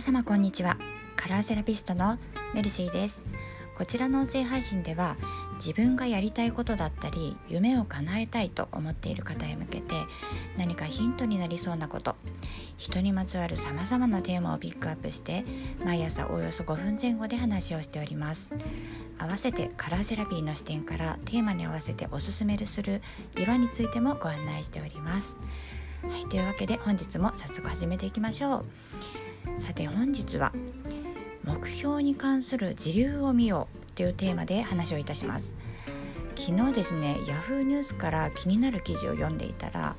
皆様こんにちは。カラーセラピストのメルシーです。こちらの音声配信では自分がやりたいことだったり夢を叶えたいと思っている方へ向けて何かヒントになりそうなこと人にまつわるさまざまなテーマをピックアップして毎朝およそ5分前後で話をしております。合わせてカラーセラピーの視点からテーマに合わせておすすめする色についてもご案内しております。はい、というわけで本日も早速始めていきましょう。さて本日は目標に関する時流を見ようというテーマで話をいたします。昨日ですね Yahoo! ニュースから気になる記事を読んでいたら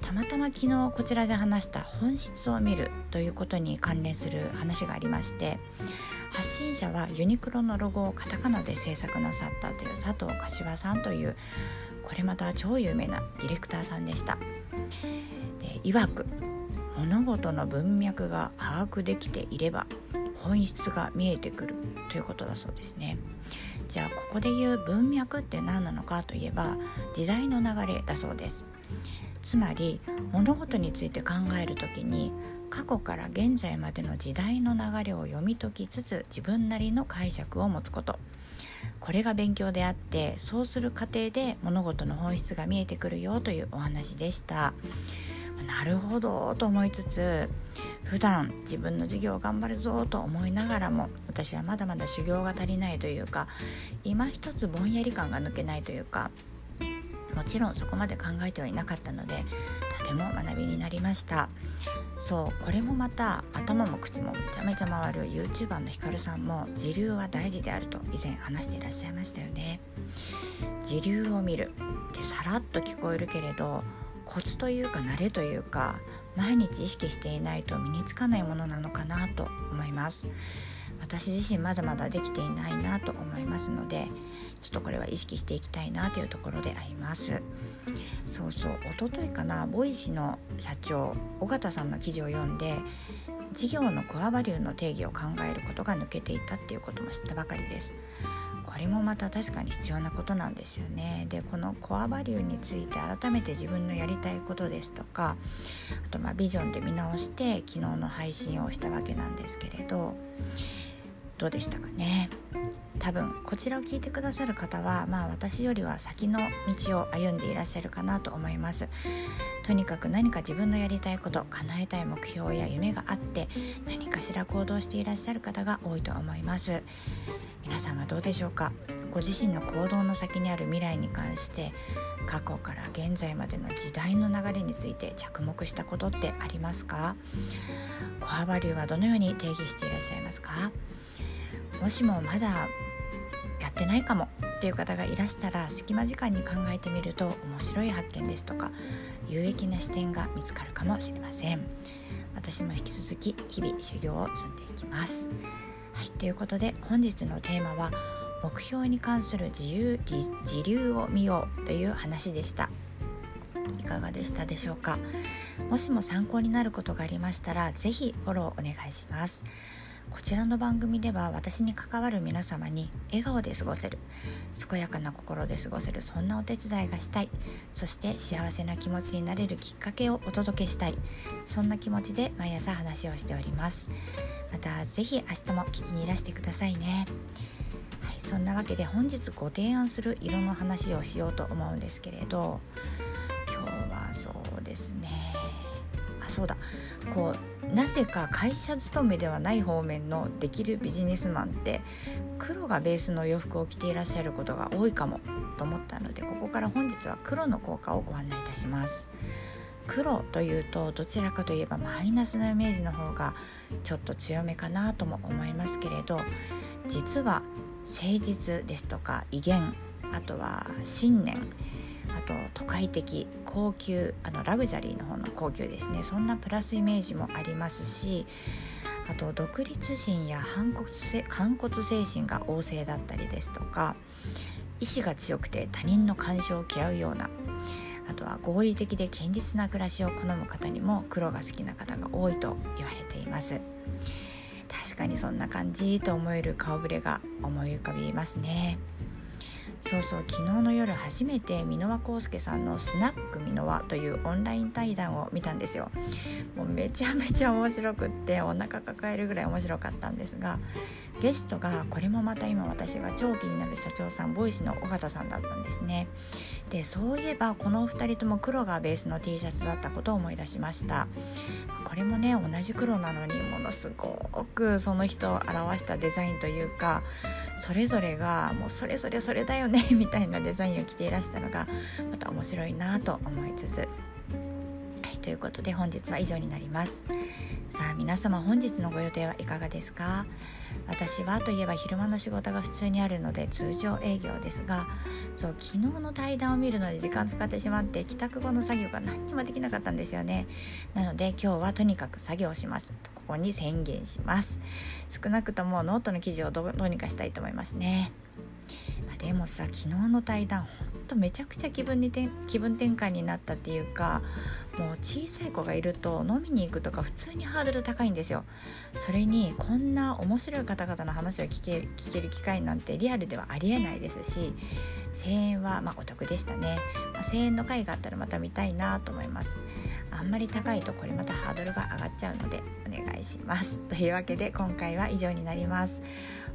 たまたま昨日こちらで話した本質を見るということに関連する話がありまして発信者はユニクロのロゴをカタカナで制作なさったという佐藤柏さんというこれまた超有名なディレクターさんでした。で曰く物事の文脈が把握できていれば本質が見えてくるということだそうですね。じゃあここで言う文脈って何なのかといえば時代の流れだそうです。つまり物事について考える時に過去から現在までの時代の流れを読み解きつつ自分なりの解釈を持つこと。これが勉強であってそうする過程で物事の本質が見えてくるよというお話でした。なるほどと思いつつ普段自分の授業を頑張るぞと思いながらも私はまだまだ修行が足りないというか今一つぼんやり感が抜けないというかもちろんそこまで考えてはいなかったのでとても学びになりました。そうこれもまた頭も口もめちゃめちゃ回る YouTuber のヒカルさんも時流は大事であると以前話していらっしゃいましたよね。時流を見るってさらっと聞こえるけれどコツというか慣れというか毎日意識していないと身につかないものなのかなと思います。私自身まだまだできていないなと思いますのでちょっとこれは意識していきたいなというところであります。そうそう一昨日かなボイシの社長尾形さんの記事を読んで事業のコアバリューの定義を考えることが抜けていたっていうことも知ったばかりです。これもまた確かに必要なことなんですよね。でこのコアバリューについて改めて自分のやりたいことですとかあとまあビジョンで見直して昨日の配信をしたわけなんですけれど。どうでしたかね？多分こちらを聞いてくださる方はまあ私よりは先の道を歩んでいらっしゃるかなと思います。とにかく何か自分のやりたいこと叶えたい目標や夢があって何かしら行動していらっしゃる方が多いと思います。皆さんはどうでしょうか？ご自身の行動の先にある未来に関して過去から現在までの時代の流れについて着目したことってありますか？コアバリューはどのように定義していらっしゃいますか？もしもまだやってないかもっていう方がいらしたら隙間時間に考えてみると面白い発見ですとか有益な視点が見つかるかもしれません。私も引き続き日々修行を積んでいきます。はいということで本日のテーマは目標に関する自由自流を見ようという話でした。いかがでしたでしょうか？もしも参考になることがありましたら是非フォローお願いします。こちらの番組では私に関わる皆様に笑顔で過ごせる健やかな心で過ごせるそんなお手伝いがしたいそして幸せな気持ちになれるきっかけをお届けしたいそんな気持ちで毎朝話をしております。また是非明日も聞きにいらしてくださいね。はい、そんなわけで本日ご提案する色の話をしようと思うんですけれど今日はそうですね。あそうだ。こうなぜか会社勤めではない方面のできるビジネスマンって黒がベースの洋服を着ていらっしゃることが多いかもと思ったのでここから本日は黒の効果をご案内いたします。黒というとどちらかといえばマイナスなイメージの方がちょっと強めかなとも思いますけれど実は誠実ですとか威厳あとは信念あと都会的高級あのラグジュアリーの方の高級ですね。そんなプラスイメージもありますしあと独立心や反骨反骨精神が旺盛だったりですとか意志が強くて他人の干渉を嫌うようなあとは合理的で堅実な暮らしを好む方にも黒が好きな方が多いと言われています。確かにそんな感じと思える顔ぶれが思い浮かびますね。そうそう昨日の夜初めて箕輪康介さんの「スナック箕輪」というオンライン対談を見たんですよ。もうめちゃめちゃ面白くってお腹抱えるぐらい面白かったんですがゲストがこれもまた今私が長期になる社長さんボイスの尾形さんだったんですね。でそういえばこのお二人とも黒がベースの T シャツだったことを思い出しました。これもね同じ黒なのにものすごくその人を表したデザインというかそれぞれがもうそれぞれそれだよねみたいなデザインを着ていらしたのがまた面白いなと思いつつということで本日は以上になります。さあ皆様本日のご予定はいかがですか？私はといえば昼間の仕事が普通にあるので通常営業ですがそう昨日の対談を見るのに時間使ってしまって帰宅後の作業が何にもできなかったんですよね。なので今日はとにかく作業します。とここに宣言します。少なくともノートの記事をどうにかしたいと思いますね。でもさ昨日の対談ほんとめちゃくちゃ気分にて気分転換になったっていうかもう小さい子がいると飲みに行くとか普通にハードル高いんですよ。それにこんな面白い方々の話を聞け聞ける機会なんてリアルではありえないですし1000円はまお得でしたね、まあ、1000円の回があったらまた見たいなと思います。あんまり高いとこれまたハードルが上がっちゃうのでお願いします。というわけで今回は以上になります。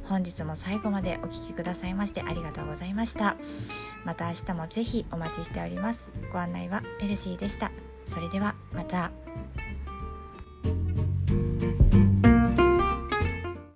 本日も最後までお聴きくださいましてありがとうございました。がとうございまた。明日もぜひお待ちしております。ご案内はメルシーでした。それではまた。